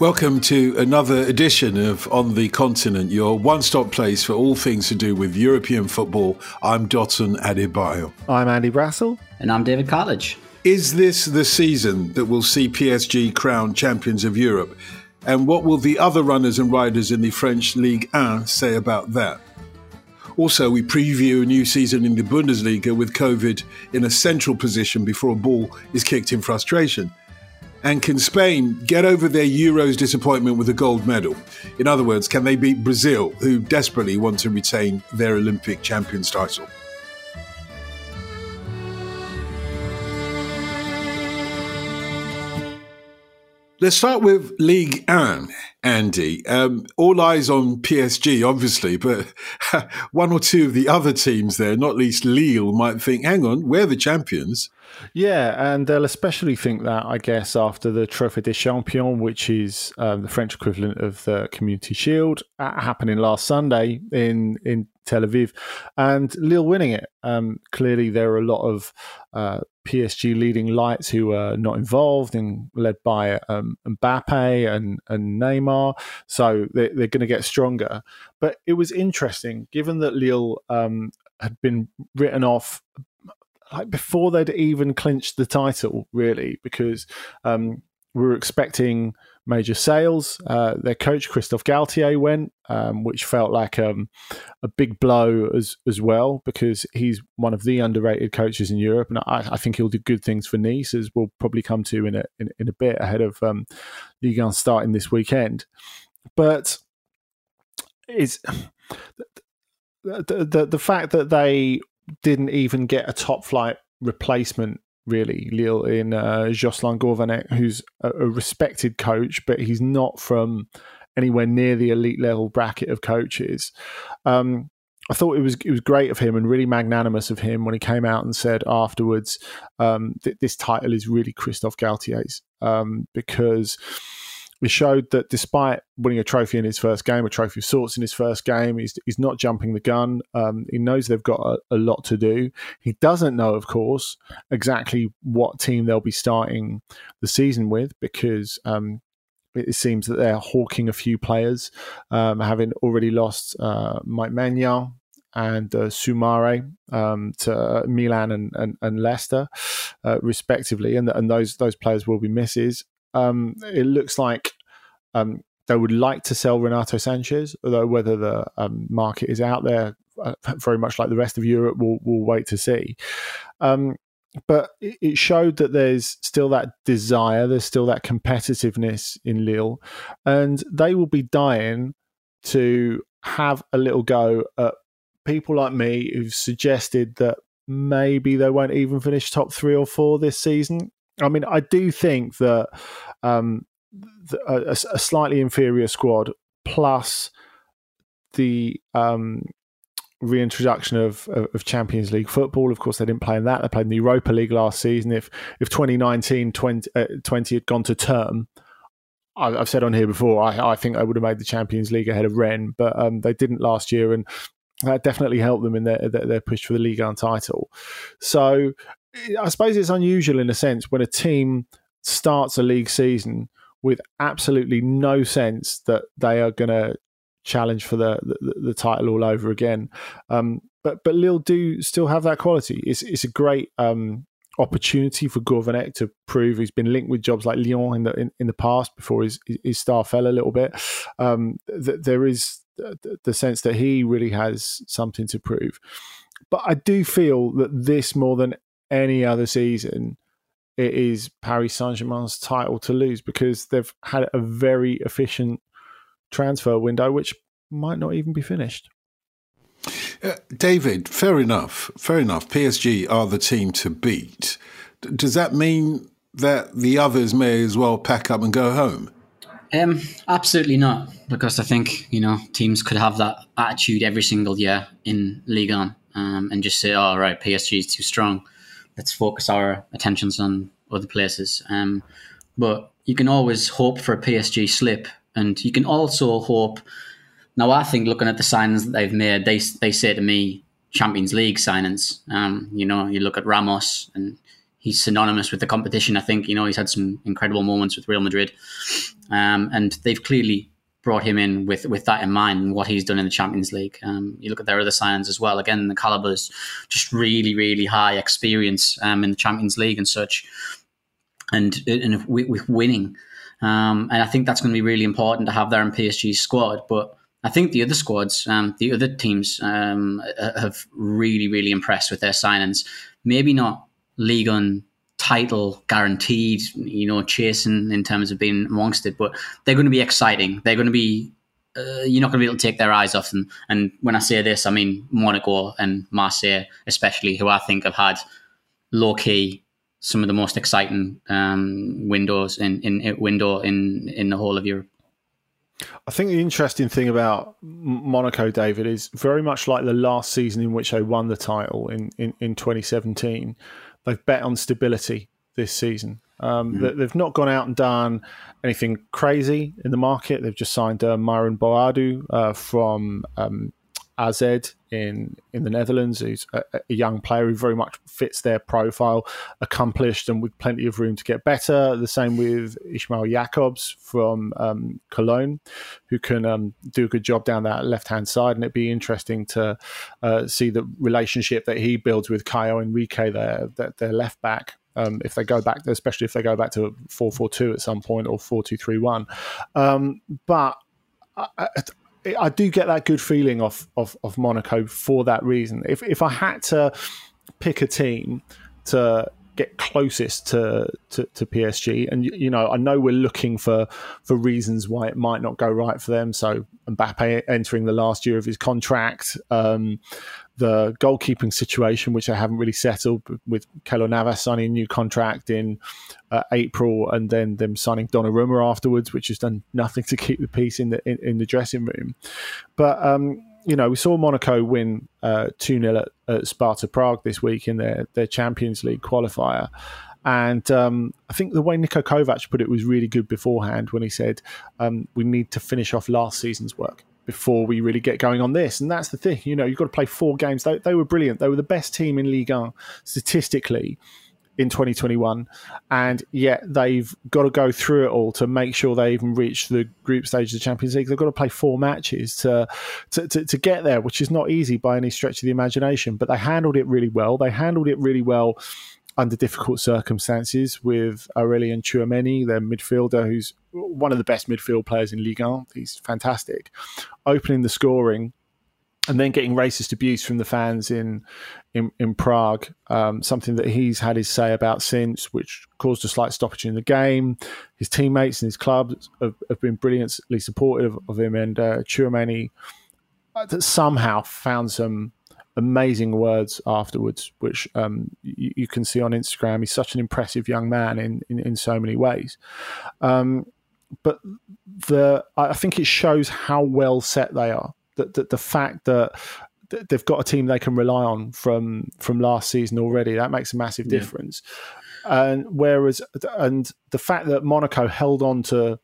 Welcome to another edition of On the Continent, your one stop place for all things to do with European football. I'm Dotun Adebayo. I'm Andy Brassell. And I'm David Cartlidge. Is this the season that will see PSG crowned champions of Europe? And what will the other runners and riders in the French Ligue 1 say about that? Also, we preview a new season in the Bundesliga with COVID in a central position before a ball is kicked in frustration. And can Spain get over their Euros disappointment with a gold medal? In other words, can they beat Brazil, who desperately want to retain their Olympic champions title? Let's start with League 1, Andy. Um, all eyes on PSG, obviously, but one or two of the other teams there, not least Lille, might think, hang on, we're the champions. Yeah, and they'll especially think that, I guess, after the Trophée des Champions, which is um, the French equivalent of the Community Shield, uh, happening last Sunday in, in Tel Aviv, and Lille winning it. Um, clearly, there are a lot of uh, PSG leading lights who are not involved and led by um, Mbappe and, and Neymar. So they, are going to get stronger. But it was interesting, given that Lille um, had been written off like before they'd even clinched the title, really, because um, we were expecting major sales. Uh, their coach Christophe Galtier went, um, which felt like um, a big blow as as well because he's one of the underrated coaches in Europe, and I, I, think he'll do good things for Nice, as we'll probably come to in a in, in a bit ahead of um, Ligue 1 starting this weekend. But it's the, the the fact that they didn't even get a top flight replacement really, Lille in uh, Jocelyn Gourvennec, who's a, a, respected coach, but he's not from anywhere near the elite level bracket of coaches. Um, I thought it was it was great of him and really magnanimous of him when he came out and said afterwards, um, th- "This title is really Christophe Galtier's um, because." We showed that despite winning a trophy in his first game, a trophy of sorts in his first game, he's, he's not jumping the gun. Um, he knows they've got a, a, lot to do. He doesn't know, of course, exactly what team they'll be starting the season with because um, it seems that they're hawking a few players, um, having already lost uh, Mike Maignan and uh, Soumaré um, to Milan and, and, and Leicester, uh, respectively, and, and those those players will be misses. Um, it looks like um, they would like to sell Renato Sanches, although whether the um, market is out there, uh, very much like the rest of Europe, we'll, we'll wait to see. Um, but it showed that there's still that desire, there's still that competitiveness in Lille, and they will be dying to have a little go at people like me who've suggested that maybe they won't even finish top three or four this season. I mean, I do think that um, the, a, a, slightly inferior squad plus the um, reintroduction of, of, Champions League football. Of course, they didn't play in that. They played in the Europa League last season. If if 2019 20, uh, 20 had gone to term, I, have said on here before, I, I, think they would have made the Champions League ahead of Rennes, but um, they didn't last year, and that definitely helped them in their, their, their push for the league 1 title. So I suppose it's unusual in a sense when a team starts a league season with absolutely no sense that they are going to challenge for the, the, the title all over again. Um, but but Lille do still have that quality. It's it's a great um, opportunity for Gourvennec to prove he's been linked with jobs like Lyon in the in, in the past before his his star fell a little bit. Um, th- there is the sense that he really has something to prove. But I do feel that this more than any other season, it is Paris Saint Germain's title to lose because they've had a very efficient transfer window, which might not even be finished. Uh, David, fair enough. Fair enough. PSG are the team to beat. D- does that mean that the others may as well pack up and go home? Um, absolutely not, because I think you know teams could have that attitude every single year in Ligue 1 um, and just say, "Oh, right, PSG is too strong." Let's focus our attentions on other places. Um, but you can always hope for a PSG slip, and you can also hope. Now, I think looking at the signings that they've made, they they say to me Champions League signings. Um, you know, you look at Ramos, and he's synonymous with the competition. I think you know he's had some incredible moments with Real Madrid, um, and they've clearly brought him in with with that in mind and what he's done in the Champions League. Um, you look at their other signs as well. Again, the caliber is just really, really high experience um, in the Champions League and such, and and with winning. Um, and I think that's going to be really important to have there in PSG's squad. But I think the other squads, um, the other teams, um, have really, really impressed with their signings. Maybe not league title guaranteed, you know, chasing in terms of being amongst it, but they're going to be exciting. They're going to be, uh, you're not going to be able to take their eyes off them. And when I say this, I mean Monaco and Marseille, especially, who I think have had low key some of the most exciting um, windows in, in window in in the whole of Europe. I think the interesting thing about Monaco, David, is very much like the last season in which they won the title in, in, in 2017 they've bet on stability this season. Um, mm. They've not gone out and done anything crazy in the market. They've just signed uh, Myron Boadu uh, from um, AZ in in the Netherlands, who's a, a, young player who very much fits their profile, accomplished and with plenty of room to get better. The same with Ismail Jakobs from um, Cologne, who can um, do a good job down that left hand side. And it'd be interesting to uh, see the relationship that he builds with Caio Henrique, their, their, their left back. Um, if they go back, especially if they go back to four four two at some point or four two three one, um, but I, I do get that good feeling of, of, of Monaco for that reason. If if I had to pick a team to get closest to, to, to, PSG. And you know, I know we're looking for for reasons why it might not go right for them. So Mbappe entering the last year of his contract, um, the goalkeeping situation, which I haven't really settled with Keylor Navas signing a new contract in uh, April, and then them signing Donnarumma afterwards, which has done nothing to keep the peace in the in, in the dressing room. But um, you know, we saw Monaco win uh, two uh, 0 at, at, Sparta Prague this week in their their Champions League qualifier. And um, I think the way Niko Kovac put it was really good beforehand when he said, um, "We need to finish off last season's work." before we really get going on this. And that's the thing, you know, you've got to play four games. They, they were brilliant. They were the best team in Ligue 1 statistically in 2021 and yet they've got to go through it all to make sure they even reach the group stage of the champions league they've got to play four matches to, to, to, to get there which is not easy by any stretch of the imagination but they handled it really well they handled it really well under difficult circumstances with Aurelien Tchouameni, their midfielder, who's one of the best midfield players in Ligue 1. He's fantastic. Opening the scoring and then getting racist abuse from the fans in in, in Prague, um, something that he's had his say about since, which caused a slight stoppage in the game. His teammates and his club have, have been brilliantly supportive of him, and uh, uh, somehow found some amazing words afterwards, which um, you, you, can see on Instagram. He's such an impressive young man in in, in so many ways. Um, but the I think it shows how well set they are. That the, the fact that they've got a team they can rely on from from last season already that makes a massive yeah. difference. And whereas and the fact that Monaco held on to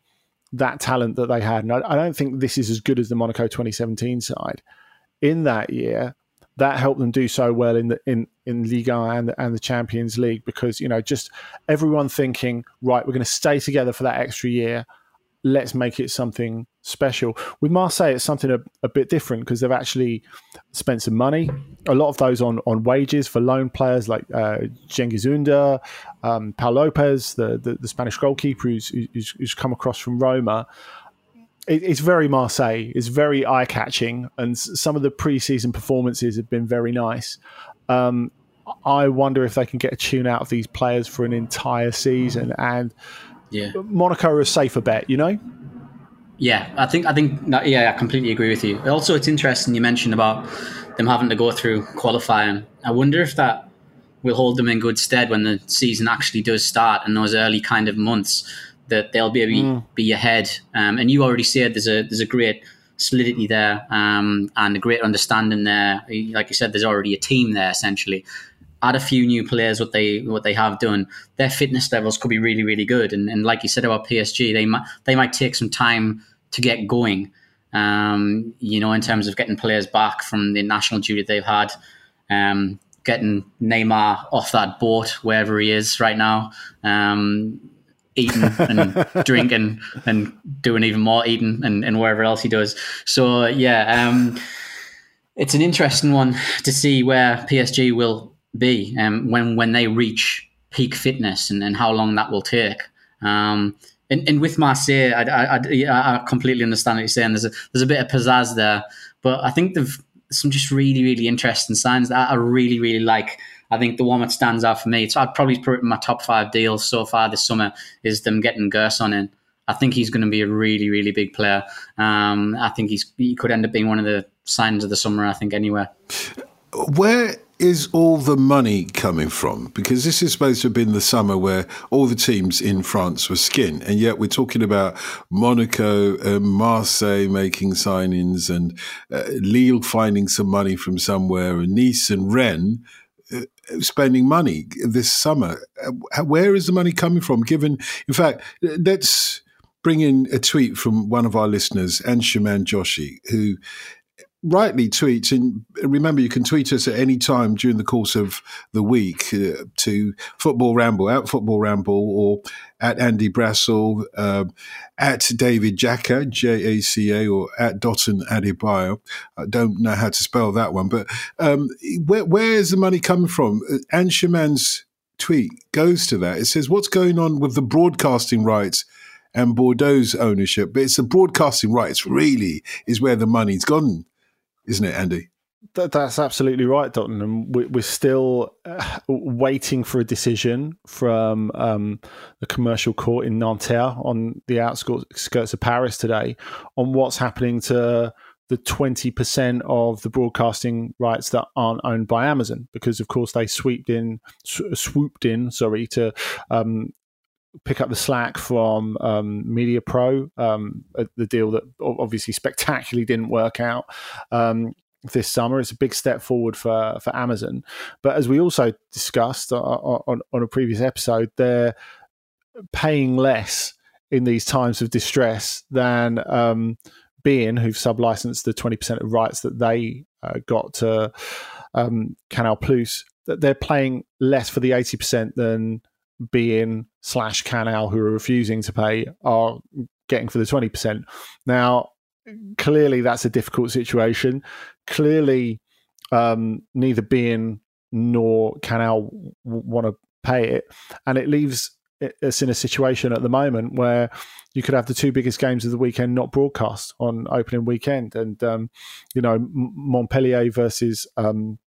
that talent that they had, and I, I don't think this is as good as the Monaco 2017 side in that year that helped them do so well in the in in Liga and and the Champions League because you know just everyone thinking right we're going to stay together for that extra year let's make it something special with Marseille it's something a, a bit different because they've actually spent some money a lot of those on on wages for loan players like uh, Under um, Pau Lopez the, the, the Spanish goalkeeper who's, who's, who's come across from Roma it, it's very Marseille. It's very eye catching, and some of the preseason performances have been very nice. Um, I wonder if they can get a tune out of these players for an entire season, and yeah, Monaco are a safer bet. You know. Yeah, I think I think yeah, I completely agree with you. Also, it's interesting you mentioned about them having to go through qualifying. I wonder if that will hold them in good stead when the season actually does start in those early kind of months that they'll be mm. be ahead. Um, and you already said there's a there's a great solidity there um, and a great understanding there. Like you said, there's already a team there essentially. Add a few new players, what they what they have done, their fitness levels could be really really good. And, and like you said about PSG, they might they might take some time to get going. Um, you know, in terms of getting players back from the national duty they've had. Um, getting Neymar off that boat wherever he is right now. Um, eating and drinking and doing even more eating and, and wherever else he does. So yeah, um, it's an interesting one to see where PSG will be um, when when they reach peak fitness and, and how long that will take. Um, and, and with Marseille, I, I, I, I completely understand what you're saying. There's a there's a bit of pizzazz there, but I think there's some just really really interesting signs that I really really like. I think the one that stands out for me, so I'd probably put it in my top five deals so far this summer, is them getting Gerson in. I think he's going to be a really, really big player. Um, I think he's he could end up being one of the signs of the summer. I think anywhere. Where is all the money coming from? Because this is supposed to have been the summer where all the teams in France were skin, and yet we're talking about Monaco, and Marseille making signings, and uh, Lille finding some money from somewhere, and Nice and Rennes uh, spending money this summer. Uh, where is the money coming from? Given, in fact, let's bring in a tweet from one of our listeners, Anshuman Joshi, who rightly tweets and remember you can tweet us at any time during the course of the week uh, to football ramble at football ramble or at andy brassell uh, at david jacka j-a-c-a or at dotun adebayo i don't know how to spell that one but um, where, where is the money coming from? Uh, anshuman's tweet goes to that. It says what's going on with the broadcasting rights and Bordeaux's ownership, but it's the broadcasting rights really is where the money's gone isn't it, Andy? That, that's absolutely right, Dotun. And we're still uh, waiting for a decision from um, the commercial court in Nanterre on the outskirts of Paris today on what's happening to the 20% of the broadcasting rights that aren't owned by Amazon because of course they swooped in swooped in sorry to um, pick up the slack from um, Media Pro, um, the deal that obviously spectacularly didn't work out um, this summer. It's a big step forward for for Amazon, but as we also discussed on, on a previous episode, they're paying less in these times of distress than um, who've sublicensed the twenty percent of rights that they uh, got to um, Canal Plus. That they're paying less for the eighty percent than beIN slash Canal, who are refusing to pay, are getting for the 20%. Now, clearly that's a difficult situation. Clearly, um, neither beIN nor Canal w- want to pay it. And it leaves us in a situation at the moment where you could have the two biggest games of the weekend not broadcast on opening weekend. And, um, you know, Montpellier versus. Um,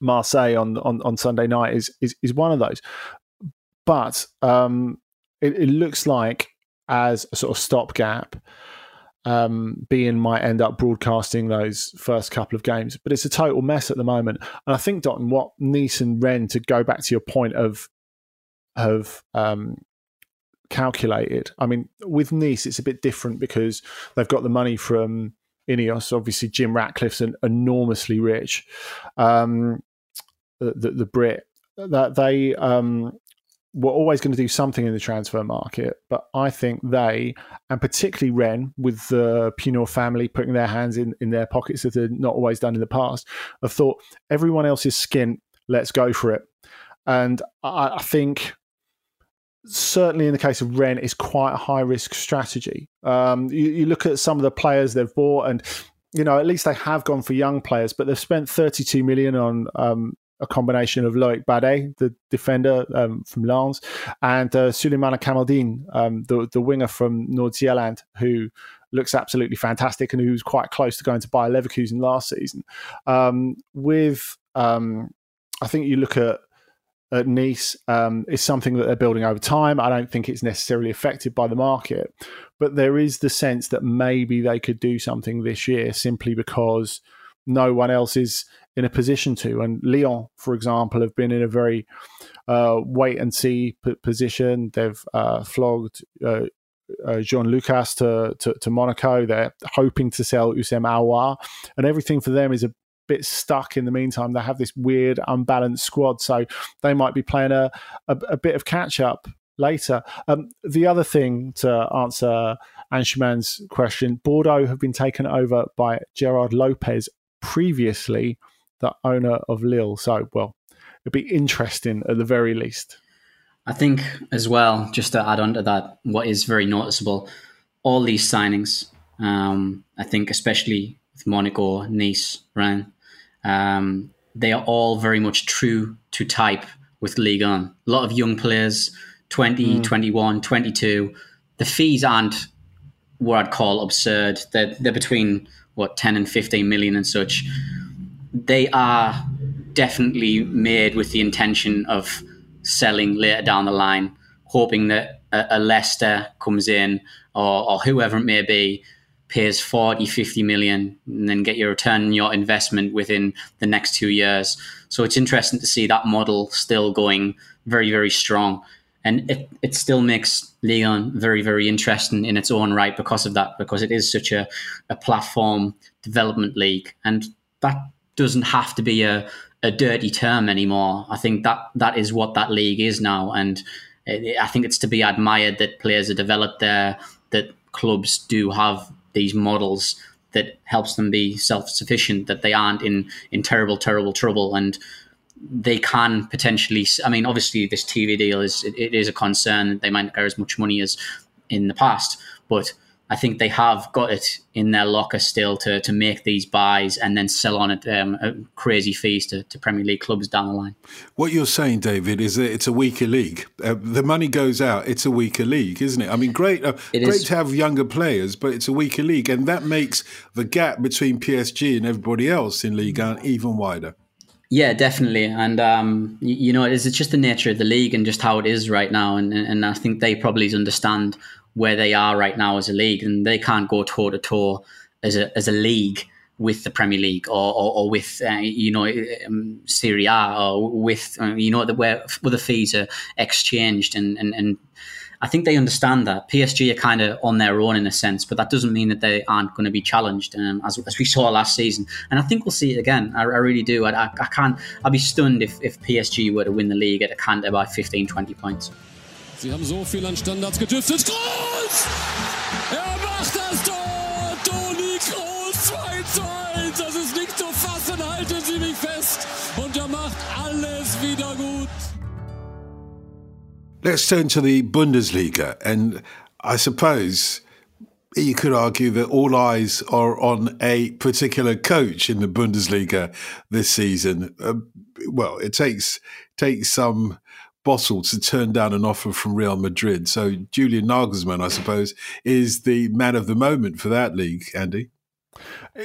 Marseille on, on, on Sunday night is, is is one of those. But um, it, it, looks like as a sort of stopgap, um, might end up broadcasting those first couple of games. But it's a total mess at the moment. And I think, Dotun, what Nice and Rennes, to go back to your point of have um, calculated. I mean, with Nice, it's a bit different because they've got the money from Ineos. Obviously, Jim Ratcliffe's an enormously rich, um, the, the, the Brit. That they um, were always going to do something in the transfer market, but I think they, and particularly Rennes, with the Pinault family putting their hands in, in their pockets as they've not always done in the past, have thought everyone else is skint, let's go for it. And I, I think certainly in the case of Rennes, it's quite a high risk strategy. Um, you, you, look at some of the players they've bought, and you know at least they have gone for young players, but they've spent 32 million on um, a combination of Loic Badé, the defender um, from Lens, and uh, Kamaldeen, um, the, the winger from North Zealand, who looks absolutely fantastic and who's quite close to going to Bayer Leverkusen last season. Um, with, um, I think you look at at Nice um, is something that they're building over time. I don't think it's necessarily affected by the market, but there is the sense that maybe they could do something this year simply because no one else is in a position to. And Lyon, for example, have been in a very uh, wait and see p- position. They've uh, flogged uh, uh, Jean Lucas to, to, to, Monaco. They're hoping to sell Houssem Aouar, and everything for them is a bit stuck in the meantime. They have this weird, unbalanced squad, so they might be playing a, a, a bit of catch up later. Um, the other thing to answer Anshuman's question Bordeaux have been taken over by Gerard Lopez previously the owner of Lille. So, well, it'd be interesting at the very least. I think as well, just to add on to that, what is very noticeable, all these signings, um, I think especially with Monaco, Nice, Rennes, um, they are all very much true to type with Ligue 1. A lot of young players, 20, mm. 21, 22. The fees aren't what I'd call absurd. They're, they're between, what, 10 and 15 million and such. They are definitely made with the intention of selling later down the line, hoping that a, a Leicester comes in or, or whoever it may be pays 40, 50 million and then get your return on your investment within the next two years. So it's interesting to see that model still going very, very strong. And it, it still makes Leon very, very interesting in its own right because of that, because it is such a, a platform development league. And that doesn't have to be a, a dirty term anymore. I think that that is what that league is now. And I think it's to be admired that players are developed there, that clubs do have these models that helps them be self-sufficient that they aren't in in terrible terrible trouble and they can potentially i mean obviously this tv deal is it, it is a concern they might not get as much money as in the past but I think they have got it in their locker still to, to make these buys and then sell on at um, crazy fees to, to, Premier League clubs down the line. What you're saying, David, is that it's a weaker league. Uh, the money goes out. It's a weaker league, isn't it? I mean, great, uh, great is. to have younger players, but it's a weaker league, and that makes the gap between PSG and everybody else in League even wider. Yeah, definitely, and um, you know, it's just the nature of the league and just how it is right now, and and I think they probably understand where they are right now as a league, and they can't go toe to toe as a as a league with the Premier League or, or, or with uh, you know um, Serie A or with uh, you know the where, where the fees are exchanged and, and and I think they understand that PSG are kind of on their own in a sense, but that doesn't mean that they aren't going to be challenged um, as, as we saw last season. And I think we'll see it again. I, I really do. I, I, I, can't. I'd be stunned if, if PSG were to win the league at a Canter by 15, 20 points. Sie haben so viel an Standards. Kroos! Er macht das Tor! Toni Kroos 2 zu 1. Das ist nicht zu fassen. Halten Sie mich fest. Und er macht alles wieder gut. Let's turn to the Bundesliga. And I suppose you could argue that all eyes are on a particular coach in the Bundesliga this season. Uh, well, it takes takes some bottle to turn down an offer from Real Madrid. So Julian Nagelsmann, I suppose, is the man of the moment for that league, Andy.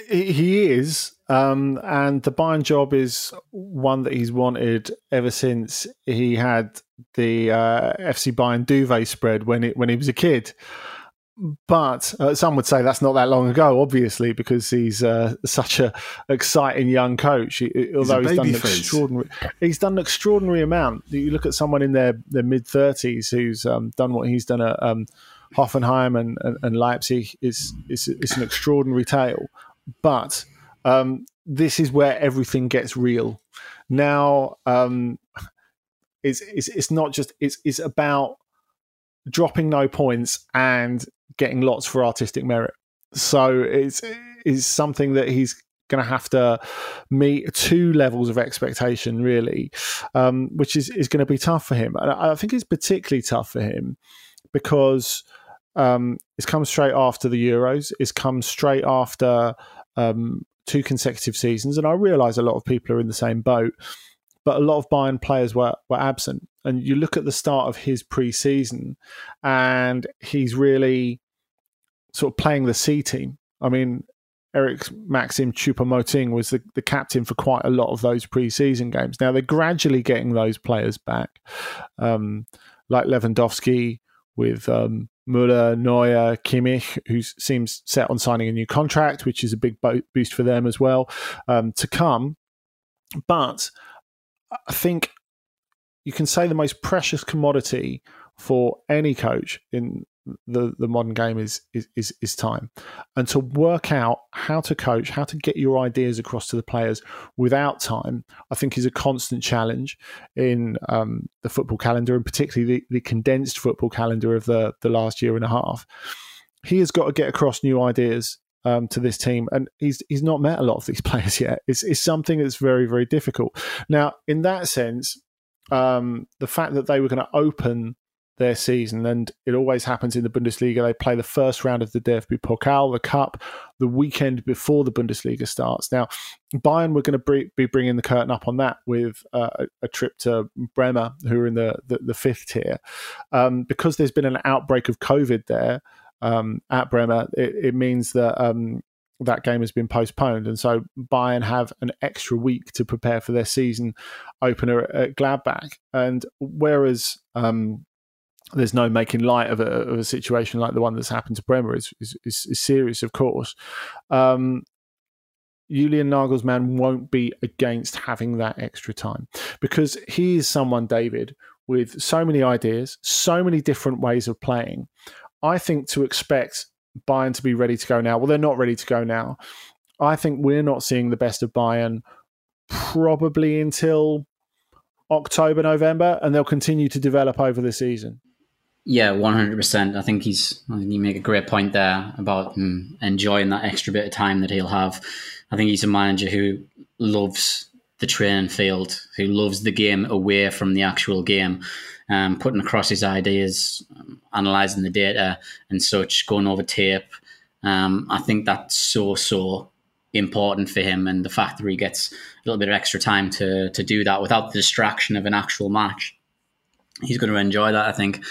He is, um, and the Bayern job is one that he's wanted ever since he had the uh, FC Bayern duvet spread when it when he was a kid but uh, some would say that's not that long ago, obviously, because he's uh, such a exciting young coach. He, although he's, done an extraordinary, he's done an extraordinary amount. You look at someone in their, their mid thirties who's um, done what he's done at um, Hoffenheim and, and, and Leipzig is is it's an extraordinary tale. But um, this is where everything gets real. Now, um, it's, it's it's not just it's it's about dropping no points and getting lots for artistic merit. So it's is something that he's going to have to meet two levels of expectation, really, um, which is, is going to be tough for him. And I think it's particularly tough for him because um, it's come straight after the Euros, it's come straight after um, two consecutive seasons. And I realise a lot of people are in the same boat, but a lot of Bayern players were, were absent. And you look at the start of his pre season, and he's really sort of playing the C team. I mean, Eric Maxim Choupo-Moting was the, the captain for quite a lot of those preseason games. Now they're gradually getting those players back, um, like Lewandowski with um, Muller, Neuer, Kimmich, who seems set on signing a new contract, which is a big bo- boost for them as well um, to come. But I think you can say the most precious commodity for any coach in the the modern game is, is is time, and to work out how to coach, how to get your ideas across to the players without time, I think is a constant challenge in um, the football calendar, and particularly the, the condensed football calendar of the the last year and a half. He has got to get across new ideas um, to this team, and he's he's not met a lot of these players yet. It's, it's something that's very very difficult. Now, in that sense, um, the fact that they were going to open their season, and it always happens in the Bundesliga. They play the first round of the DFB Pokal, the Cup, the weekend before the Bundesliga starts. Now, Bayern were going to be bringing the curtain up on that with uh, a, trip to Bremer, who are in the the, the fifth tier, um, because there's been an outbreak of COVID there um, at Bremer. It, it means that. Um, that game has been postponed, and so Bayern have an extra week to prepare for their season opener at Gladbach. And whereas um, there's no making light of a, of a, situation like the one that's happened to Bremer is, is, serious, of course. Um, Julian Nagelsmann won't be against having that extra time because he is someone, David, with so many ideas, so many different ways of playing. I think to expect Bayern to be ready to go now, well, they're not ready to go now. I think we're not seeing the best of Bayern probably until October, November, and they'll continue to develop over the season. Yeah, one hundred percent. I think he's. I think you make a great point there about him enjoying that extra bit of time that he'll have. I think he's a manager who loves the training field, who loves the game away from the actual game, um, putting across his ideas, um, analysing the data and such, going over tape. Um, I think that's so so important for him, and the fact that he gets a little bit of extra time to to do that without the distraction of an actual match, he's going to enjoy that. I think.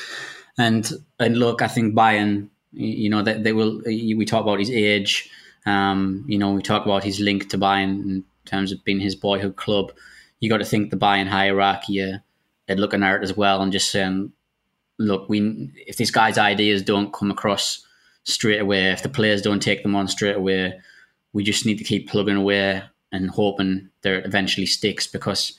And and look, I think Bayern, you know, they, they will. We talk about his age. Um, you know, we talk about his link to Bayern in terms of being his boyhood club. You got to think the Bayern hierarchy are, are looking at it as well and just saying, look, we if this guy's ideas don't come across straight away, if the players don't take them on straight away, we just need to keep plugging away and hoping that it eventually sticks because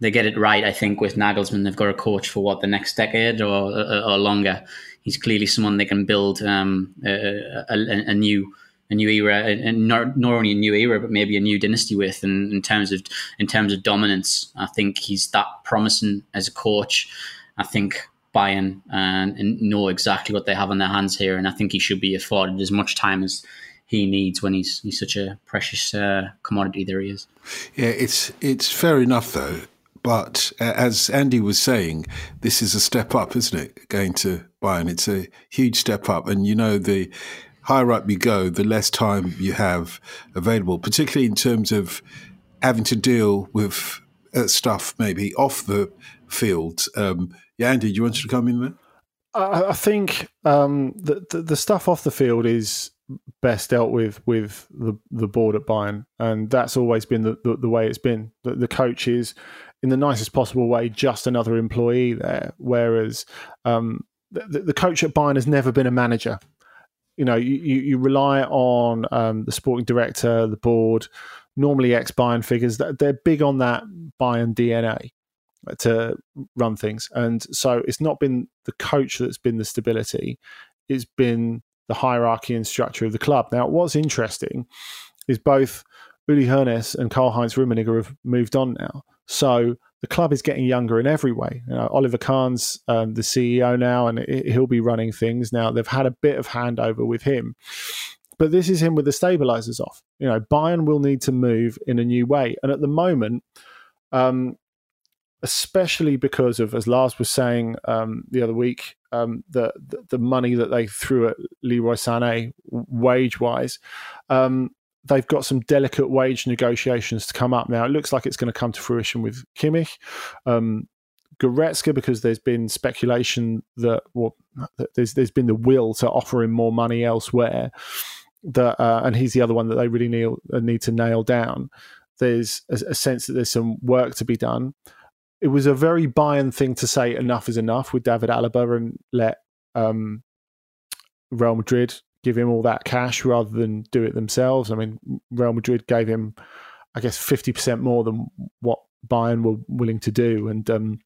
they get it right. I think with Nagelsmann, they've got a coach for what the next decade or or, longer. He's clearly someone they can build um, a, a, a, new a new era, and not, not only a new era, but maybe a new dynasty with. And in terms of in terms of dominance, I think he's that promising as a coach. I think Bayern and, and know exactly what they have on their hands here, and I think he should be afforded as much time as he needs when he's he's such a precious uh, commodity there he is. Yeah, it's it's fair enough though. But as Andy was saying, this is a step up, isn't it? Going to Bayern, it's a huge step up, and you know the higher up you go, the less time you have available, particularly in terms of having to deal with uh, stuff maybe off the field. Um, yeah, Andy, do you want to come in there? I, think um, the, the, the stuff off the field is best dealt with with the the board at Bayern, and that's always been the, the, the way it's been. The, the coach is in the nicest possible way, just another employee there. Whereas um, the, the, coach at Bayern has never been a manager. You know, you, you, rely on um, the sporting director, the board, normally ex Bayern figures. They're big on that Bayern DNA to run things. And so it's not been the coach that's been the stability, it's been the hierarchy and structure of the club. Now, what's interesting is both Uli Hoeneß and Karl Heinz Rummenigge have moved on now. So the club is getting younger in every way. You know, Oliver Kahn's um, the CEO now, and he'll be running things now. They've had a bit of handover with him, but this is him with the stabilizers off. You know, Bayern will need to move in a new way, and at the moment, um, especially because of as Lars was saying um, the other week, um, the, the, the money that they threw at Leroy Sané wage wise. Um, they've got some delicate wage negotiations to come up now. It looks like it's going to come to fruition with Kimmich. Um, Goretzka, because there's been speculation that well, there's there's been the will to offer him more money elsewhere. That uh, and he's the other one that they really need, uh, need to nail down. There's a, a, sense that there's some work to be done. It was a very Bayern thing to say enough is enough with David Alaba and let um, Real Madrid give him all that cash rather than do it themselves. I mean, Real Madrid gave him, I guess, 50% more than what Bayern were willing to do. And um,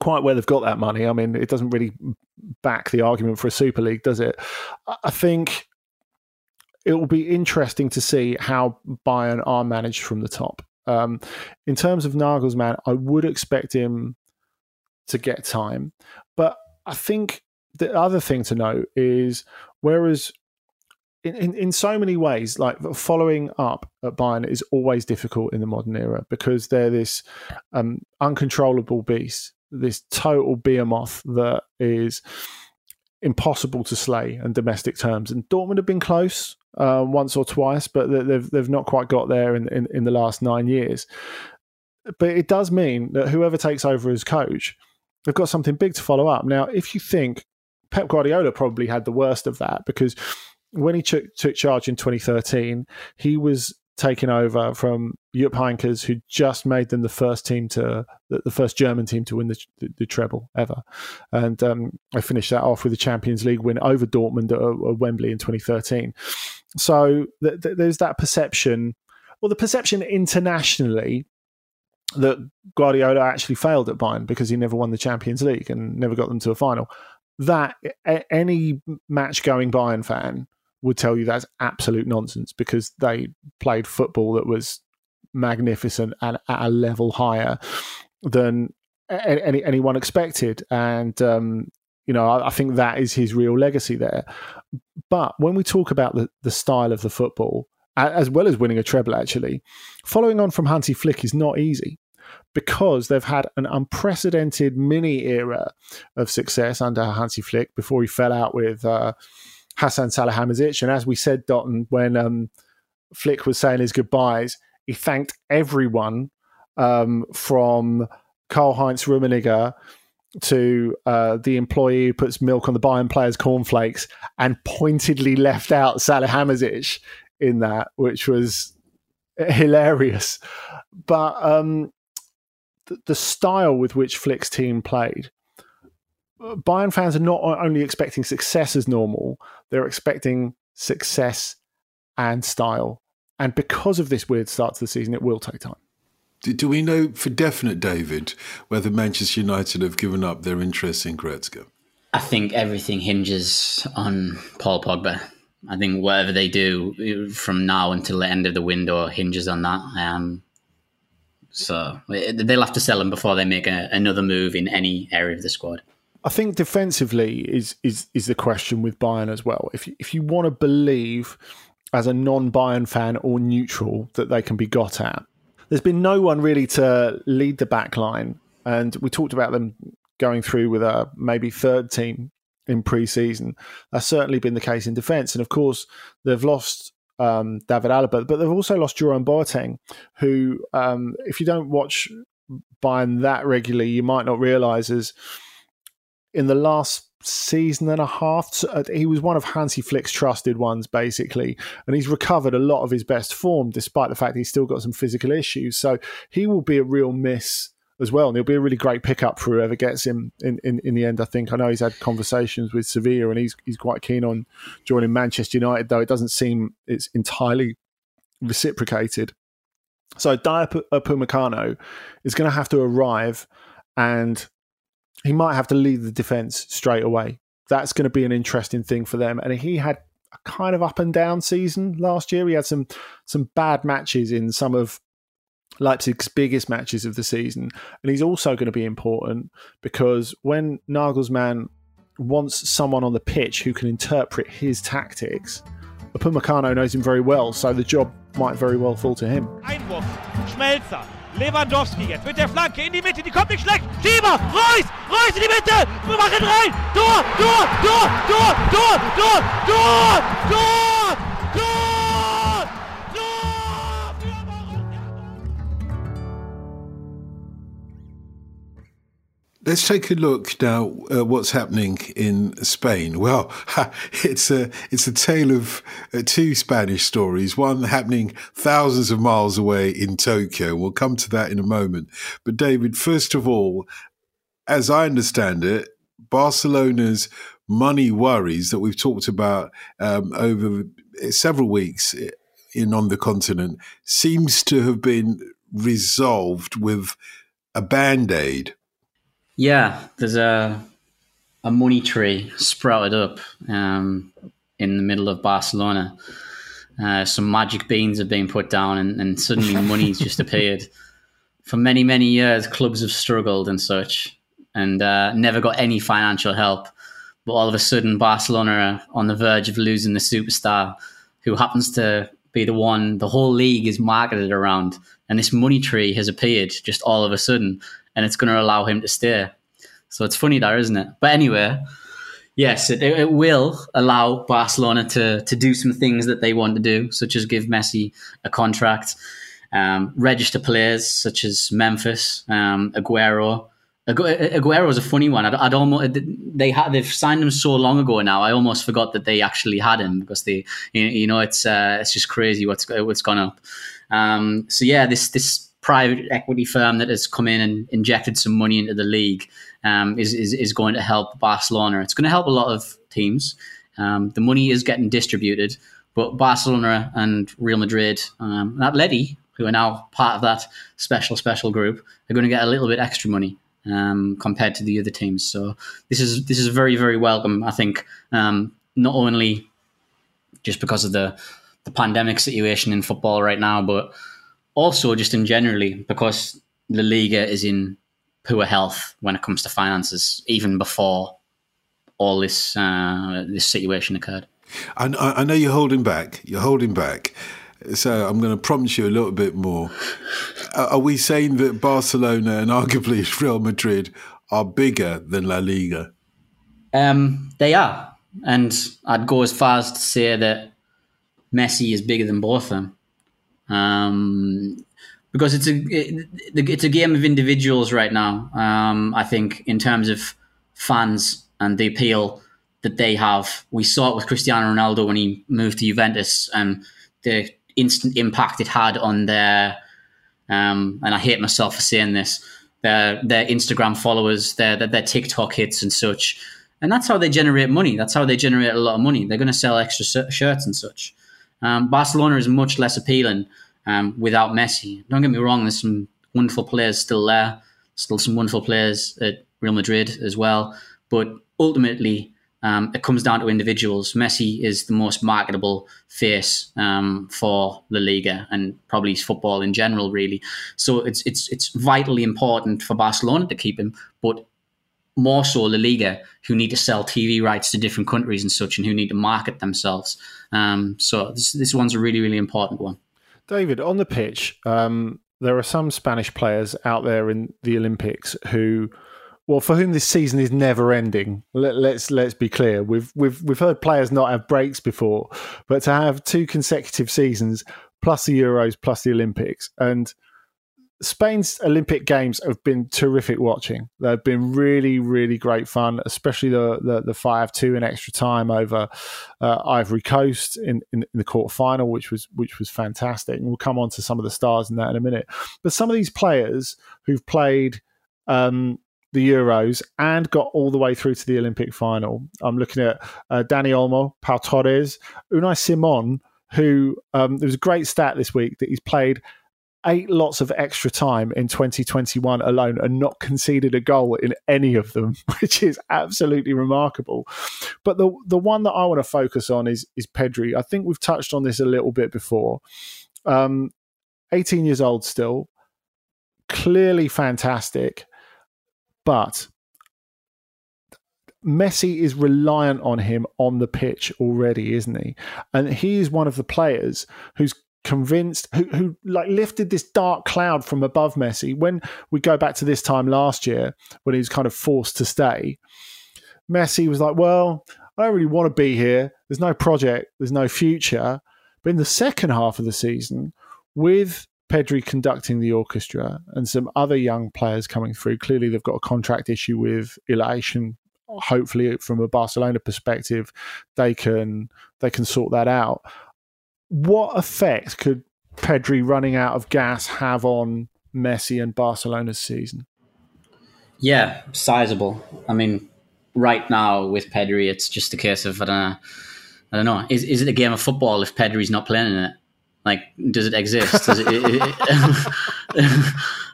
quite where they've got that money, I mean, it doesn't really back the argument for a Super League, does it? I think it will be interesting to see how Bayern are managed from the top. Um, in terms of Nagelsmann, I would expect him to get time. But I think the other thing to note is whereas in, in, in so many ways, like following up at Bayern is always difficult in the modern era because they're this um, uncontrollable beast, this total behemoth that is impossible to slay in domestic terms. And Dortmund have been close uh, once or twice, but they've they've not quite got there in, in, in the last nine years. But it does mean that whoever takes over as coach, they've got something big to follow up. Now, if you think Pep Guardiola probably had the worst of that because when he took, took charge in 2013, he was taken over from Jupp Heynckes, who just made them the first team to the, first German team to win the, the, the treble ever, and um, I finished that off with the Champions League win over Dortmund at, at Wembley in 2013. So th- th- there's that perception, well, the perception internationally that Guardiola actually failed at Bayern because he never won the Champions League and never got them to a final. That any match going Bayern fan would tell you that's absolute nonsense because they played football that was magnificent and at a level higher than any, anyone expected. And, um, you know, I, I, think that is his real legacy there. But when we talk about the, the style of the football, as well as winning a treble, actually, following on from Hansi Flick is not easy because they've had an unprecedented mini era of success under Hansi Flick before he fell out with. Uh, Hassan Salihamidzic. And as we said, Dotun, when um, Flick was saying his goodbyes, he thanked everyone um, from Karl Heinz Rummenigge to uh, the employee who puts milk on the Bayern players' cornflakes and pointedly left out Salihamidzic in that, which was hilarious. But um, the style with which Flick's team played Bayern fans are not only expecting success as normal, they're expecting success and style. And because of this weird start to the season, it will take time. Do, do we know for definite, David, whether Manchester United have given up their interest in Goretzka? I think everything hinges on Paul Pogba. I think whatever they do from now until the end of the window hinges on that. Um, so they'll have to sell him before they make a, another move in any area of the squad. I think defensively is is is the question with Bayern as well. If you, if you want to believe as a non-Bayern fan or neutral that they can be got at, there's been no one really to lead the back line, and we talked about them going through with a maybe third team in pre-season. That's certainly been the case in defence, and of course they've lost um, David Alaba, but they've also lost Jerome Boateng, who, um, if you don't watch Bayern that regularly, you might not realise is in the last season and a half. Uh, he was one of Hansi Flick's trusted ones, basically, and he's recovered a lot of his best form, despite the fact he's still got some physical issues. So he will be a real miss as well, and he'll be a really great pickup for whoever gets him in, in, in the end. I think I know he's had conversations with Sevilla, and he's he's quite keen on joining Manchester United, though it doesn't seem it's entirely reciprocated. So Dayot Upamecano is going to have to arrive and he might have to lead the defense straight away. That's going to be an interesting thing for them. And he had a kind of up and down season last year. He had some some bad matches in some of Leipzig's biggest matches of the season. And he's also going to be important because when Nagelsmann wants someone on the pitch who can interpret his tactics, Upamecano knows him very well, so the job might very well fall to him. Einwurf, Schmelzer, Lewandowski jetzt mit der Flanke in die Mitte, die kommt nicht schlecht. Schieber, Reus, Reus in die Mitte, wir machen rein. Tor, Tor, Tor, Tor, Tor, Tor, Tor, Tor. Tor! Let's take a look now at what's happening in Spain. Well, it's a it's a tale of uh, two Spanish stories. One happening thousands of miles away in Tokyo. We'll come to that in a moment. But David, first of all, as I understand it, Barcelona's money worries that we've talked about um, over several weeks in on the continent seems to have been resolved with a band aid yeah, there's a a money tree sprouted up um, in the middle of Barcelona. Uh, some magic beans have been put down, and, and suddenly money's just appeared. For many, many years, clubs have struggled and such, and uh, never got any financial help. but all of a sudden Barcelona are on the verge of losing the superstar, who happens to be the one the whole league is marketed around, and this money tree has appeared just all of a sudden, and it's going to allow him to stay. So it's funny there, isn't it? But anyway, yes, it, it will allow Barcelona to to do some things that they want to do, such as give Messi a contract, um, register players such as Memphis, um, Aguero. Aguero is a funny one. I'd, I'd, almost they had they've signed him so long ago now. I almost forgot that they actually had him because they you know it's uh, it's just crazy what's what's gone up. Um, so yeah, this this private equity firm that has come in and injected some money into the league um, is, is, is going to help Barcelona. It's going to help a lot of teams. Um, the money is getting distributed, but Barcelona and Real Madrid um, and Atleti, who are now part of that special special group, are going to get a little bit extra money um, compared to the other teams. So this is this is very very welcome. I think um, not only just because of the the pandemic situation in football right now, but also just in generally because La Liga is in poor health when it comes to finances, even before all this uh, this situation occurred. I, I know you're holding back. You're holding back. So I'm going to prompt you a little bit more. Are we saying that Barcelona and arguably Real Madrid are bigger than La Liga? Um, they are, and I'd go as far as to say that Messi is bigger than both of them. Um, because it's a it, it's a game of individuals right now. Um, I think in terms of fans and the appeal that they have. We saw it with Cristiano Ronaldo when he moved to Juventus and the instant impact it had on their. Um, and I hate myself for saying this. Their their Instagram followers, their, their their TikTok hits and such, and that's how they generate money. That's how they generate a lot of money. They're going to sell extra shirts and such. Um, Barcelona is much less appealing um, without Messi. Don't get me wrong, there's some wonderful players still there, still some wonderful players at Real Madrid as well. But ultimately, um, it comes down to individuals. Messi is the most marketable face um, for La Liga and probably football in general, really. So it's it's it's vitally important for Barcelona to keep him, but more so La Liga, who need to sell TV rights to different countries and such, and who need to market themselves. Um, so this this one's a really really important one. David, on the pitch, um, there are some Spanish players out there in the Olympics who, well, for whom this season is never ending. Let, let's let's be clear. We've we've we've heard players not have breaks before, but to have two consecutive seasons plus the Euros plus the Olympics and Spain's Olympic Games have been terrific watching. They've been really, really great fun, especially the the, the five two in extra time over uh, Ivory Coast in, in, in the quarter final, which was which was fantastic. And we'll come on to some of the stars in that in a minute. But some of these players who've played um, the Euros and got all the way through to the Olympic final. I'm looking at uh, Dani Olmo, Pau Torres, Unai Simon, who um, there was a great stat this week that he's played eight lots of extra time in 2021 alone and not conceded a goal in any of them, which is absolutely remarkable. But the the one that I want to focus on is is Pedri. I think we've touched on this a little bit before. Um, 18 years old still, clearly fantastic, but Messi is reliant on him on the pitch already, isn't he? And he is one of the players who's convinced who, who like lifted this dark cloud from above Messi. When we go back to this time last year when he was kind of forced to stay Messi was like well I don't really want to be here. There's no project. There's no future. But in the second half of the season with Pedri conducting the orchestra and some other young players coming through clearly they've got a contract issue with Elation. Hopefully from a Barcelona perspective they can they can sort that out what effect could Pedri running out of gas have on Messi and Barcelona's season? Yeah, sizable. I mean, right now with Pedri, it's just a case of I don't know. I don't know. Is is it a game of football if Pedri's not playing in it? Like, does it exist? Does it, it, it,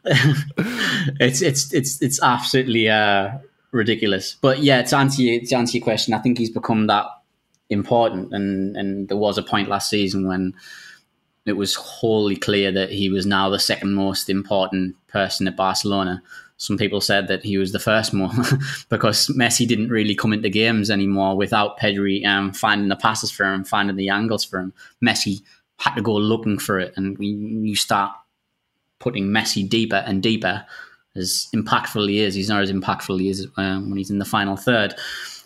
it's it's it's it's absolutely uh, ridiculous. But yeah, to answer you, to answer your question, I think he's become that important. And and there was a point last season when it was wholly clear that he was now the second most important person at Barcelona. some people said that he was the first more because Messi didn't really come into games anymore without Pedri um, finding the passes for him, finding the angles for him. Messi had to go looking for it, and you start putting Messi deeper and deeper. As impactful he is, he's not as impactful he is um, when he's in the final third.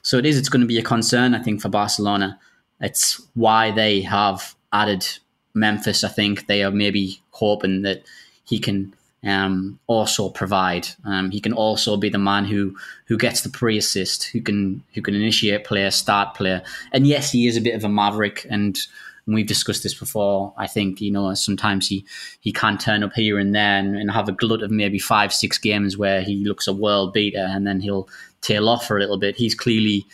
So it is. It's going to be a concern, I think, for Barcelona. It's why they have added Memphis. I think they are maybe hoping that he can um, also provide. Um, he can also be the man who who gets the pre assist, who can who can initiate player, start player. And yes, he is a bit of a maverick, and we've discussed this before. I think you know sometimes he he can turn up here and there and, and have a glut of maybe five six games where he looks a world beater, and then he'll tail off for a little bit. He's clearly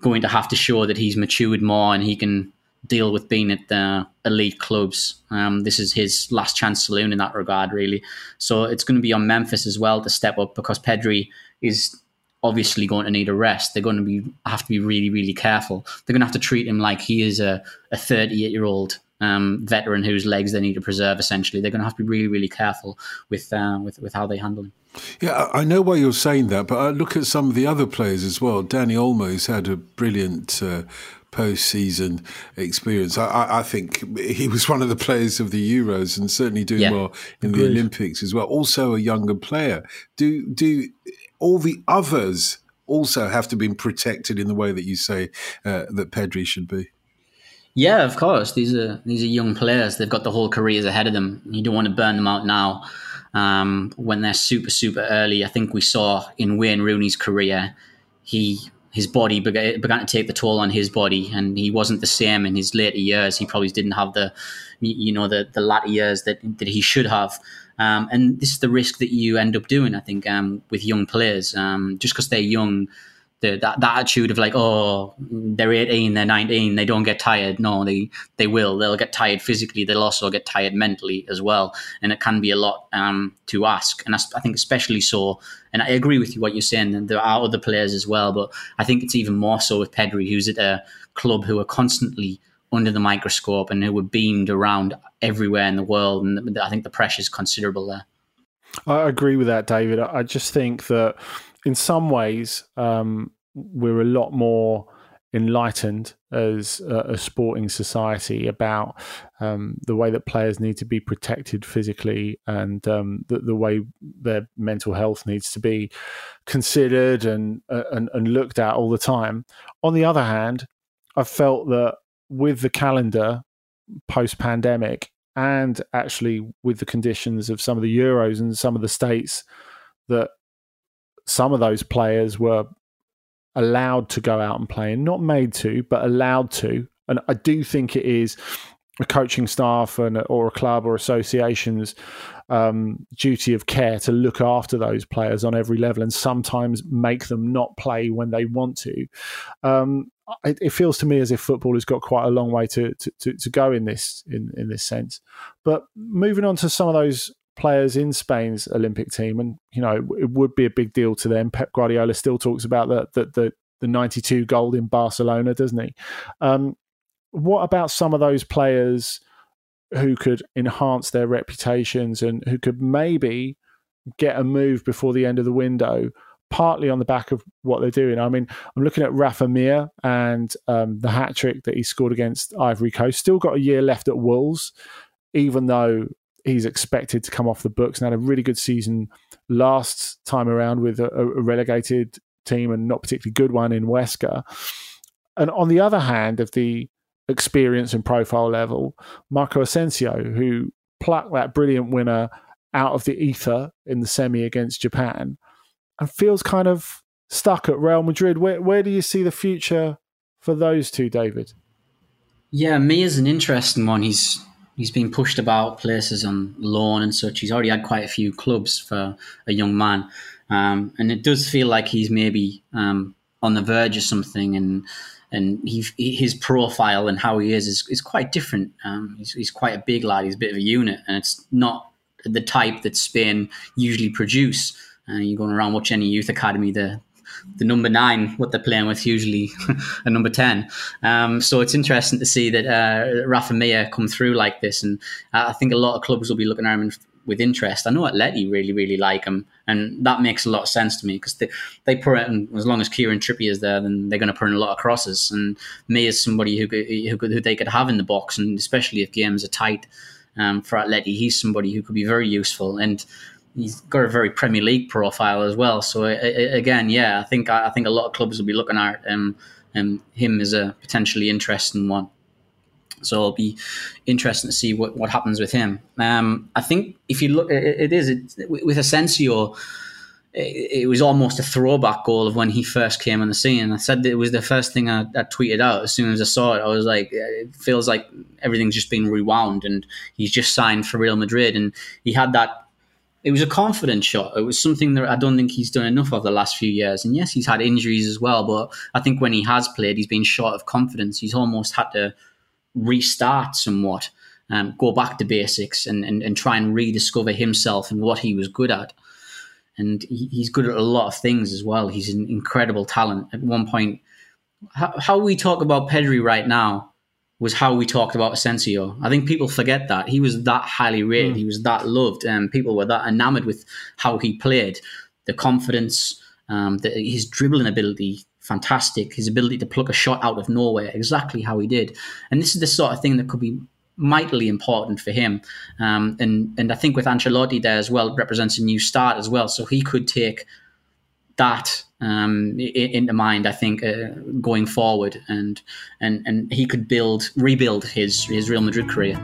going to have to show that he's matured more and he can deal with being at the elite clubs. Um, this is his last chance saloon in that regard, really. So it's going to be on Memphis as well to step up because Pedri is obviously going to need a rest. They're going to be have to be really, really careful. They're going to have to treat him like he is a, a 38 year old um, veteran whose legs they need to preserve. Essentially, they're going to have to be really, really careful with uh, with with how they handle him. Yeah, I know why you're saying that, but I look at some of the other players as well. Dani Olmo's had a brilliant uh, post-season experience. I, I, think he was one of the players of the Euros and certainly doing yeah. well in the Olympics as well. Also, a younger player. Do do all the others also have to be protected in the way that you say uh, that Pedri should be? Yeah, of course. These are these are young players. They've got the whole careers ahead of them. You don't want to burn them out now um, when they're super super early. I think we saw in Wayne Rooney's career, he his body began, began to take the toll on his body, and he wasn't the same in his later years. He probably didn't have the you know the the latter years that that he should have. Um, and this is the risk that you end up doing, I think, um, with young players. Um, just because they're young, the, that, that attitude of like, oh, they're 18, they're 19, they don't get tired. No, they, they will. They'll get tired physically. They'll also get tired mentally as well. And it can be a lot um, to ask. And I think especially so, and I agree with you what you're saying, and there are other players as well, but I think it's even more so with Pedri, who's at a club who are constantly under the microscope and who were beamed around everywhere in the world. And I think the pressure is considerable there. I agree with that, David. I just think that in some ways um, we're a lot more enlightened as a, a sporting society about um, the way that players need to be protected physically and um, the, the, way their mental health needs to be considered and, uh, and, and looked at all the time. On the other hand, I felt that with the calendar post pandemic and actually with the conditions of some of the Euros and some of the states that some of those players were allowed to go out and play and not made to, but allowed to. And I do think it is a coaching staff and or a club or association's um, duty of care to look after those players on every level and sometimes make them not play when they want to. Um, it, it, feels to me as if football has got quite a long way to, to, to, to go in this in, in this sense. But moving on to some of those players in Spain's Olympic team, and you know it would be a big deal to them. Pep Guardiola still talks about the the the, the 92 gold in Barcelona, doesn't he? Um, what about some of those players who could enhance their reputations and who could maybe get a move before the end of the window? partly on the back of what they're doing. I mean, I'm looking at Rafa Mir and um, the hat trick that he scored against Ivory Coast. Still got a year left at Wolves, even though he's expected to come off the books and had a really good season last time around with a, a relegated team and not particularly good one in Huesca. And on the other hand, of the experience and profile level, Marco Asensio, who plucked that brilliant winner out of the ether in the semi against Japan and feels kind of stuck at Real Madrid. Where where do you see the future for those two, David? Yeah, Mir is an interesting one. He's he's been pushed about places on loan and such. He's already had quite a few clubs for a young man, um, and it does feel like he's maybe um, on the verge of something. And and he, his profile and how he is is, is quite different. Um, he's, he's quite a big lad. He's a bit of a unit, and it's not the type that Spain usually produce. Uh, you're going around watch any youth academy, the the number nine, what they're playing with, usually a number 10. Um, so it's interesting to see that uh, Rafa Mir come through like this. And I think a lot of clubs will be looking at him with interest. I know Atleti really, really like him, and that makes a lot of sense to Mir because they they put in as long as Kieran Trippier is there, then they're going to put in a lot of crosses. And me as somebody who who, could, who they could have in the box, and especially if games are tight um, for Atleti, he's somebody who could be very useful and. He's got a very Premier League profile as well. So again, yeah, I think I think a lot of clubs will be looking at um, um, him as a potentially interesting one. So it'll be interesting to see what, what happens with him. Um, I think if you look, it, it is it, with Asensio. It, it, was almost a throwback goal of when he first came on the scene. I said it was the first thing I, I, tweeted out as soon as I saw it. I was like, it feels like everything's just been rewound, and he's just signed for Real Madrid, and he had that. It was a confident shot. It was something that I don't think he's done enough of the last few years. And yes, he's had injuries as well, but I think when he has played, he's been short of confidence. He's almost had to restart somewhat, um, go back to basics and, and, and try and rediscover himself and what he was good at. And he, he's good at a lot of things as well. He's an incredible talent. At one point, how, how we talk about Pedri right now was how we talked about Asensio. I think people forget that. He was that highly rated, mm. he was that loved, and people were that enamored with how he played. The confidence, um, the, his dribbling ability, fantastic. His ability to pluck a shot out of nowhere, exactly how he did. And this is the sort of thing that could be mightily important for him. Um, and and I think with Ancelotti there as well represents a new start as well. So he could take that um, into mind. I think uh, going forward, and and and he could build rebuild his his Real Madrid career.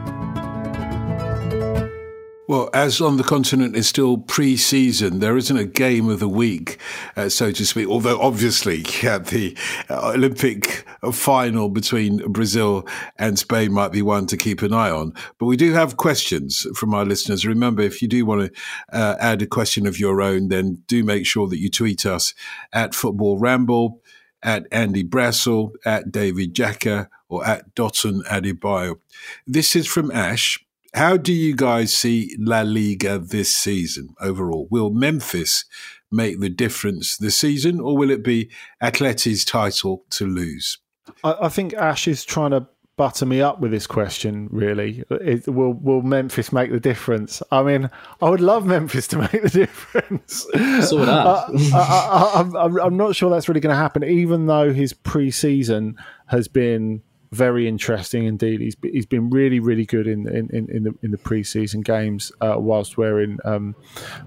Well, as on the continent is still pre-season, there isn't a game of the week, uh, so to speak. Although obviously, yeah, the uh, Olympic final between Brazil and Spain might be one to keep an eye on. But we do have questions from our listeners. Remember, if you do want to uh, add a question of your own, then do make sure that you tweet us at Football Ramble, at Andy Brassell, at David Jacker, or at Dotun Adebayo. This is from Ash. How do you guys see La Liga this season overall? Will Memphis make the difference this season, or will it be Atleti's title to lose? I, I think Ash is trying to butter me up with this question. Really, it, will will Memphis make the difference? I mean, I would love Memphis to make the difference. So would I. Uh, I, am not sure that's really going to happen, even though his preseason has been very interesting indeed. He's he's been really really good in in, in the in the preseason games uh, whilst wearing um,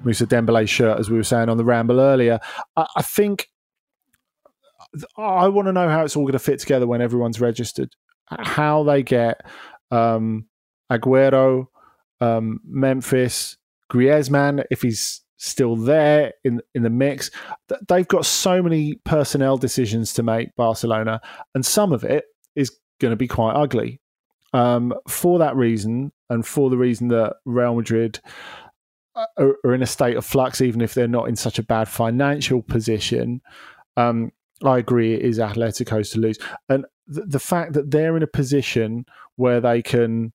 Moussa Dembele's shirt, as we were saying on the ramble earlier. I, I think I want to know how it's all going to fit together when everyone's registered. How they get um, Aguero, um, Memphis, Griezmann, if he's still there in in the mix. They've got so many personnel decisions to make, Barcelona, and some of it is going to be quite ugly. Um, for that reason, and for the reason that Real Madrid uh, are, are, in a state of flux, even if they're not in such a bad financial position, um, I agree it is Atletico's to lose. And th- the fact that they're in a position where they can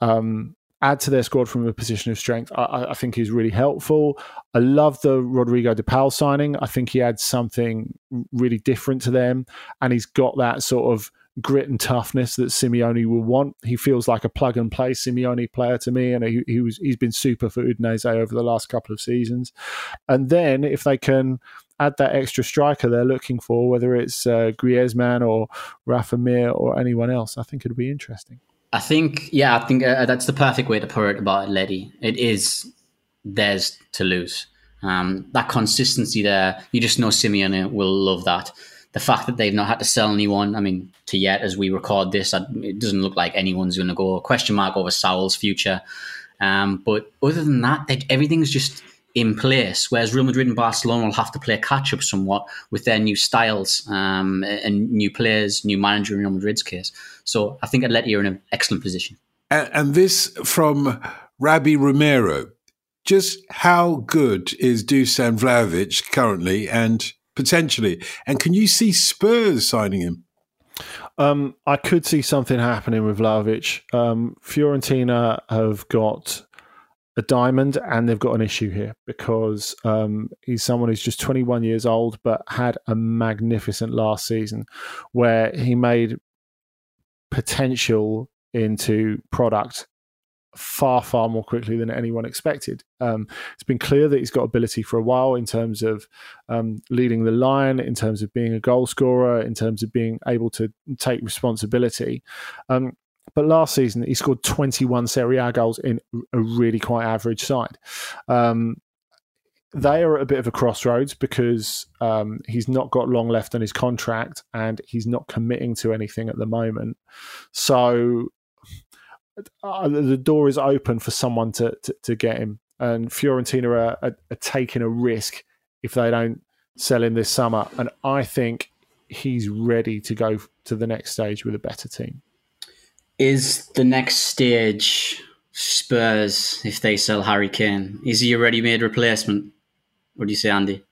um, add to their squad from a position of strength, I, I, think is really helpful. I love the Rodrigo de Paul signing. I think he adds something really different to them, and he's got that sort of grit and toughness that Simeone will want. He feels like a plug and play Simeone player to me, and he, he was he's been super for Udinese over the last couple of seasons. And then if they can add that extra striker they're looking for, whether it's uh, Griezmann or Rafa Mir or anyone else, I think it'd be interesting. I think, yeah, I think uh, that's the perfect way to put it about Letty. It is theirs to lose. Um, that consistency there, you just know Simeone will love that the fact that they've not had to sell anyone, I mean, to yet as we record this, it doesn't look like anyone's going to go question mark over Saul's future. Um, but other than that, they, everything's just in place. Whereas Real Madrid and Barcelona will have to play catch up somewhat with their new styles um, and new players, new manager in Real Madrid's case. So I think Atleti are in an excellent position. And, and this from Rabbi Romero. Just how good is Dusan Vlahovic currently, and potentially. And can you see Spurs signing him? Um, I could see something happening with Vlahovic. Um, Fiorentina have got a diamond and they've got an issue here because um, he's someone who's just 21 years old but had a magnificent last season where he made potential into product far, far more quickly than anyone expected. Um, it's been clear that he's got ability for a while in terms of um, leading the line, in terms of being a goal scorer, in terms of being able to take responsibility. Um, but last season, he scored 21 Serie A goals in a really quite average side. Um, they are at a bit of a crossroads because um, he's not got long left on his contract and he's not committing to anything at the moment. So uh, the door is open for someone to, to, to get him. And Fiorentina are, are, are, taking a risk if they don't sell him this summer. And I think he's ready to go to the next stage with a better team. Is the next stage Spurs if they sell Harry Kane? Is he a ready made replacement? What do you say, Andy?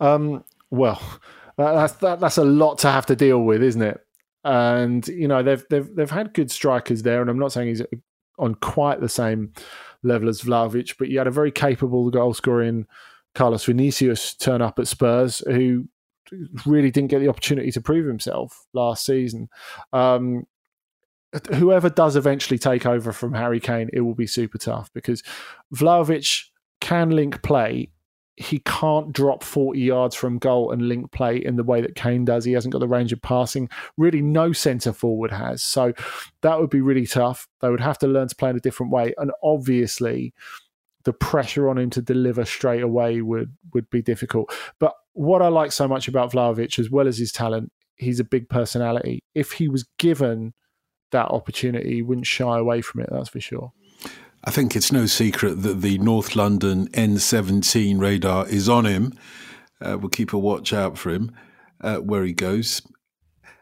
Um, well, that's that, that's a lot to have to deal with, isn't it? And you know they've they've they've had good strikers there, and I'm not saying he's on quite the same level as Vlahovic, but you had a very capable goal scoring Carlos Vinicius turn up at Spurs, who really didn't get the opportunity to prove himself last season. Um, whoever does eventually take over from Harry Kane, it will be super tough because Vlahovic can link play he can't drop 40 yards from goal and link play in the way that Kane does. He hasn't got the range of passing. Really, no centre forward has. So that would be really tough. They would have to learn to play in a different way. And obviously, the pressure on him to deliver straight away would would be difficult. But what I like so much about Vlahovic, as well as his talent, he's a big personality. If he was given that opportunity, he wouldn't shy away from it. That's for sure. I think it's no secret that the North London N17 radar is on him. Uh, we'll keep a watch out for him uh, where he goes.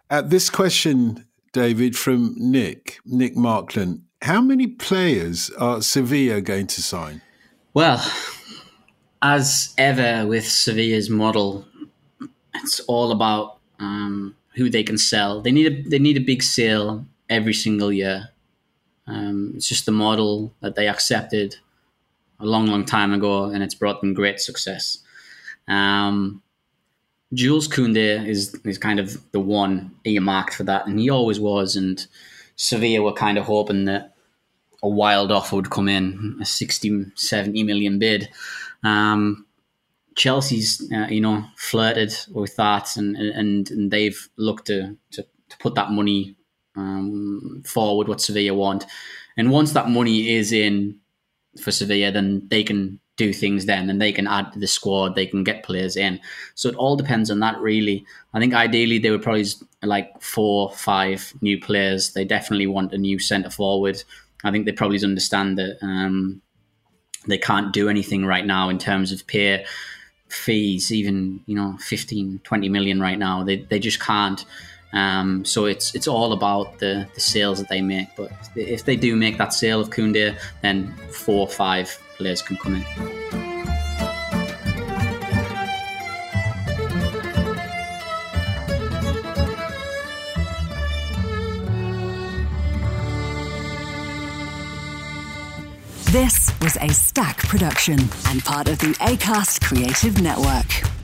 At this question, David, from Nick, Nick Markland, how many players are Sevilla going to sign? Well, as ever with Sevilla's model, it's all about um, who they can sell. They need a they need a big sale every single year. Um, it's just the model that they accepted a long, long time ago, and it's brought them great success. Um, Jules Koundé is is kind of the one earmarked for that, and he always was. And Sevilla were kind of hoping that a wild offer would come in, a 60, 70 million bid. Um, Chelsea's, uh, you know, flirted with that, and and, and they've looked to, to, to put that money um, forward what Sevilla want. And once that money is in for Sevilla, then they can do things then and they can add to the squad, they can get players in. So it all depends on that, really. I think ideally they would probably like four, five new players. They definitely want a new centre forward. I think they probably understand that um, they can't do anything right now in terms of peer fees, even, you know, 15, 20 million right now. They, they just can't. Um, so it's it's all about the, the sales that they make. But if they do make that sale of Koundé, then four or five players can come in. This was a Stack production and part of the ACAST Creative Network.